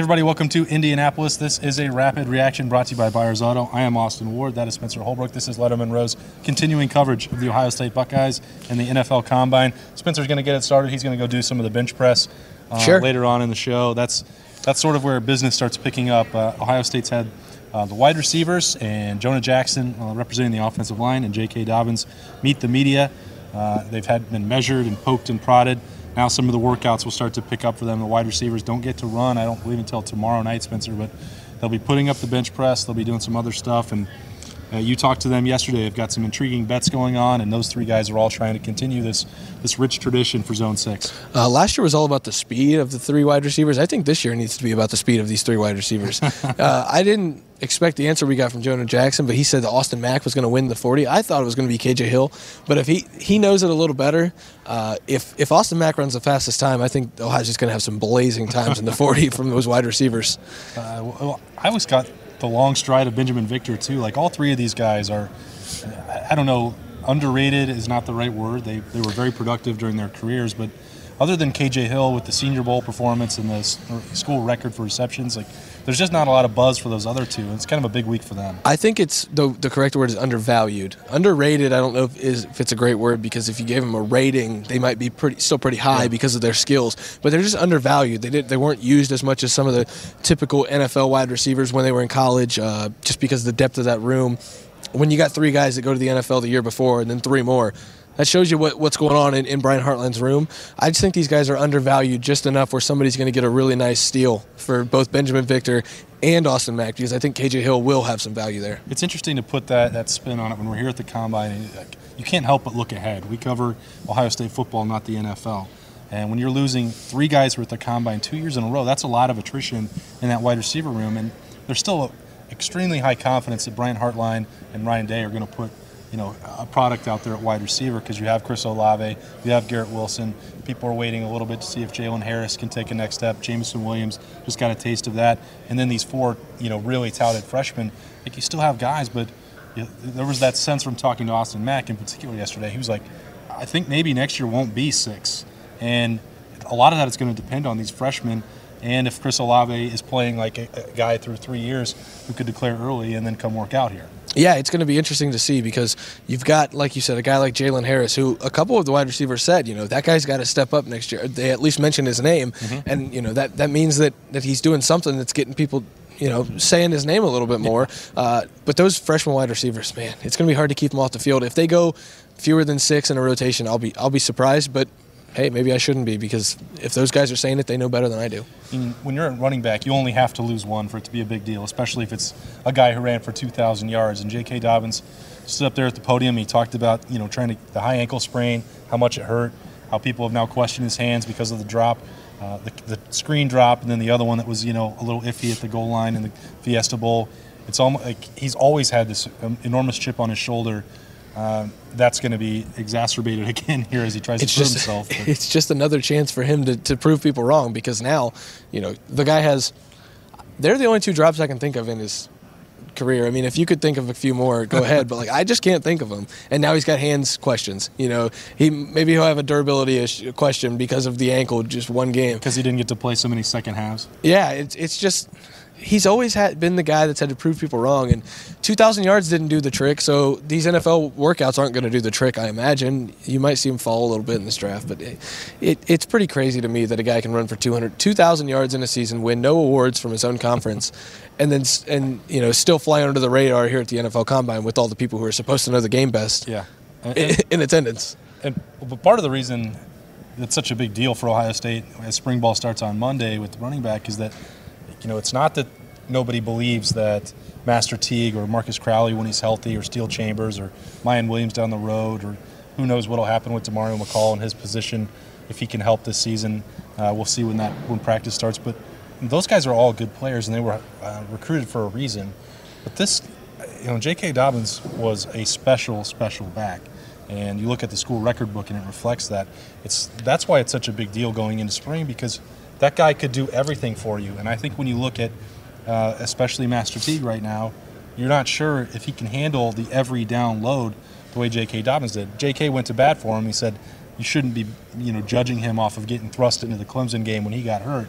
everybody, welcome to Indianapolis. This is a rapid reaction brought to you by Byers Auto. I am Austin Ward. That is Spencer Holbrook. This is Lettermen Row's, continuing coverage of the Ohio State Buckeyes and the NFL Combine. Spencer's going to get it started. He's going to go do some of the bench press uh, Sure. later on in the show. That's that's sort of where business starts picking up. Uh, Ohio State's had uh, the wide receivers and Jonah Jackson uh, representing the offensive line and J.K. Dobbins meet the media. Uh, they've had been measured and poked and prodded. Now some of the workouts will start to pick up for them. The wide receivers don't get to run, I don't believe, until tomorrow night, Spencer. But they'll be putting up the bench press. They'll be doing some other stuff. And uh, you talked to them yesterday. They've got some intriguing bets going on, and those three guys are all trying to continue this this rich tradition for Zone Six. Uh, last year was all about the speed of the three wide receivers. I think this year needs to be about the speed of these three wide receivers. uh, I didn't expect the answer we got from Jonah Jackson, but he said that Austin Mack was going to win the 40. I thought it was going to be KJ Hill, but if he he knows it a little better, uh, if if Austin Mack runs the fastest time, I think Ohio's just going to have some blazing times in the 40 from those wide receivers. Uh, well, I always got the long stride of Binjimen Victor too. Like all three of these guys are, I- don't know, underrated is not the right word. They they were very productive during their careers, but other than KJ Hill with the Senior Bowl performance and the school record for receptions, like there's just not a lot of buzz for those other two. It's kind of a big week for them. I think it's the the correct word is undervalued. Underrated, I don't know if is if it's a great word because if you gave them a rating, they might be pretty still pretty high because of their skills. But they're just undervalued. They did they weren't used as much as some of the typical NFL wide receivers when they were in college, uh, just because of the depth of that room. When you got three guys that go to the NFL the year before and then three more. That shows you what, what's going on in, in Brian Hartline's room. I just think these guys are undervalued just enough where somebody's going to get a really nice steal for both Binjimen Victor and Austin Mack because I think KJ Hill will have some value there. It's interesting to put that, that spin on it when we're here at the combine. You can't help but look ahead. We cover Ohio State football, not the NFL. And when you're losing three guys are at the combine two years in a row, that's a lot of attrition in that wide receiver room. And there's still extremely high confidence that Brian Hartline and Ryan Day are going to put you know a product out there at wide receiver because you have Chris Olave, you have Garrett Wilson. People are waiting a little bit to see if Jaylen Harris can take a next step. Jameson Williams just got a taste of that, and then these four you know really touted freshmen. Like you still have guys, but you there was that sense from talking to Austin Mack in particular yesterday. He was like, I think maybe next year won't be six, and a lot of that is going to depend on these freshmen. And if Chris Olave is playing like a, a guy through three years who could declare early and then come work out here. Yeah, it's going to be interesting to see because you've got, like you said, a guy like Jaylen Harris, who a couple of the wide receivers said, you know, that guy's got to step up next year. They at least mentioned his name, and you know that that means that that he's doing something that's getting people. You know, saying his name a little bit more. Uh, but those freshman wide receivers, man, it's going to be hard to keep them off the field. If they go fewer than six in a rotation, I'll be I'll be surprised. But hey, maybe I shouldn't be because if those guys are saying it, they know better than I do. Mean, when you're at running back, you only have to lose one for it to be a big deal, especially if it's a guy who ran for 2,000 yards. And J.K. Dobbins stood up there at the podium. He talked about you know trying to the high ankle sprain, how much it hurt, how people have now questioned his hands because of the drop, uh, the, the screen drop, and then the other one that was you know a little iffy at the goal line in the Fiesta Bowl. It's almost like he's always had this um, enormous chip on his shoulder. Um, that's going to be exacerbated again here as he tries it's to prove just himself. but- it's just another chance for him to, to prove people wrong because now you know the guy has they're the only two drops I can think of in his career. I mean, if you could think of a few more, go ahead. But like, I just can't think of them. And now he's got hands questions. You know, he maybe he'll have a durability issue, question because of the ankle, just one game. because he didn't get to play so many second halves. Yeah, it's it's just he's always had been the guy that's had to prove people wrong. And 2,000 yards didn't do the trick. So these NFL workouts aren't going to do the trick. I imagine you might see him fall a little bit in this draft, but it, it it's pretty crazy to me that a guy can run for 200 2,000 yards in a season, win no awards from his own conference, and then and you know still fly under the radar here at the NFL Combine with all the people who are supposed to know the game best Yeah. And, in, and, in attendance. and- but part of the reason it's such a big deal for Ohio State as spring ball starts on Monday with the running back is that, you know, it's not that nobody believes that Master Teague or Marcus Crowley when he's healthy or Steele Chambers or Miyan Williams down the road or who knows what'll happen with Demario McCall in his position if he can help this season. Uh, we'll see when that when practice starts. But those guys are all good players and they were uh, recruited for a reason. But this, you know, J.K. Dobbins was a special, special back. And you look at the school record book and it reflects that. It's that's why it's such a big deal going into spring because that guy could do everything for you. And I think when you look at, uh, especially Master Teague right now, you're not sure if he can handle the every down load the way J.K. Dobbins did. J.K. went to bat for him. He said you shouldn't be, you know, judging him off of getting thrust into the Clemson game when he got hurt.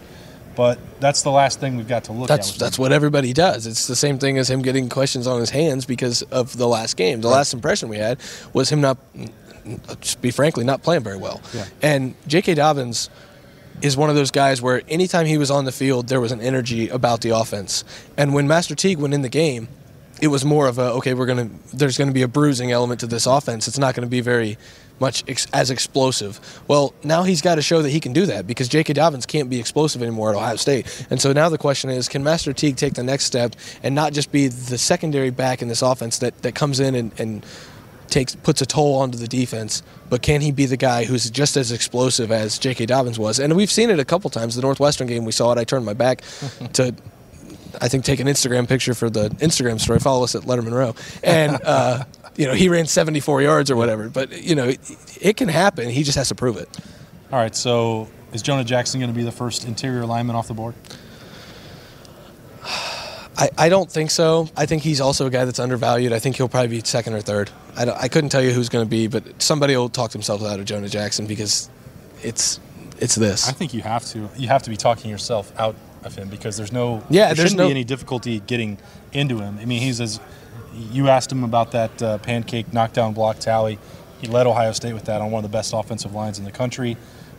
but that's the last thing we've got to look That's at. that's what everybody does. It's the same thing as him getting questions on his hands because of the last game. The last impression we had was him not, just be frankly, not playing very well. Yeah. And J.K. Dobbins is one of those guys where anytime he was on the field, there was an energy about the offense. And when Master Teague went in the game, it was more of a okay, we're gonna there's gonna be a bruising element to this offense. It's not gonna be very much ex- as explosive. Well, now he's got to show that he can do that because J.K. Dobbins can't be explosive anymore at Ohio State. And so now the question is, can Master Teague take the next step and not just be the secondary back in this offense that, that comes in and, and takes puts a toll onto the defense, but can he be the guy who's just as explosive as J.K. Dobbins was? And we've seen it a couple times. The Northwestern game, we saw it. I turned my back to I think take an Instagram picture for the Instagram story. Follow us at Lettermen Row, and uh, you know he ran 74 yards or whatever. But you know it, it can happen. He just has to prove it. All right, so is Jonah Jackson going to be the first interior lineman off the board? I, I don't think so. I think he's also a guy that's undervalued. I think he'll probably be second or third. I, don't, I couldn't tell you who's going to be, but somebody will talk themselves out of Jonah Jackson because it's it's this. I think you have to. You have to be talking yourself out of him because there's no. Yeah, there there's shouldn't no- be any difficulty getting into him. I mean, he's as. You asked him about that uh, pancake knockdown block tally. He led Ohio State with that on one of the best offensive lines in the country.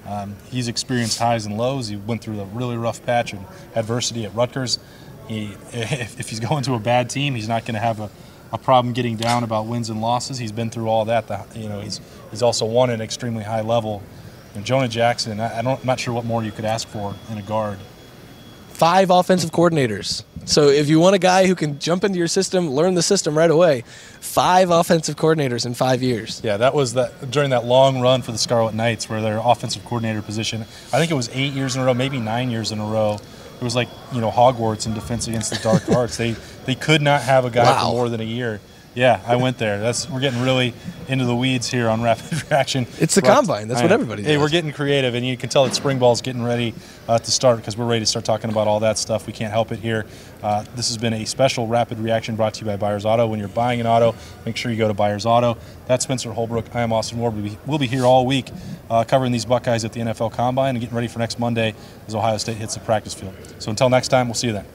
Um, he's experienced highs and lows. He went through a really rough patch and adversity at Rutgers. He, if, if he's going to a bad team, he's not going to have a, a problem getting down about wins and losses. He's been through all that. The, you know, he's he's also won at an extremely high level. And Jonah Jackson, I, I don't, I'm not sure what more you could ask for in a guard. Five offensive coordinators. So if you want a guy who can jump into your system, learn the system right away, five offensive coordinators in five years. Yeah, that was that during that long run for the Scarlet Knights, where their offensive coordinator position. I think it was eight years in a row, maybe nine years in a row. It was like you know Hogwarts in Defense Against the Dark Arts. They they could not have a guy Wow. for more than a year. Yeah, I went there. That's we're getting really into the weeds here on rapid reaction. It's the combine. That's I what know. everybody Hey, does. we're getting creative, and you can tell that spring ball's getting ready uh, to start because we're ready to start talking about all that stuff. We can't help it here. Uh, this has been a special rapid reaction brought to you by Byers Auto. When you're buying an auto, make sure you go to Byers Auto. That's Spencer Holbrook. I am Austin Ward. We'll be, we'll be here all week uh, covering these Buckeyes at the NFL Combine and getting ready for next Monday as Ohio State hits the practice field. So until next time, we'll see you then.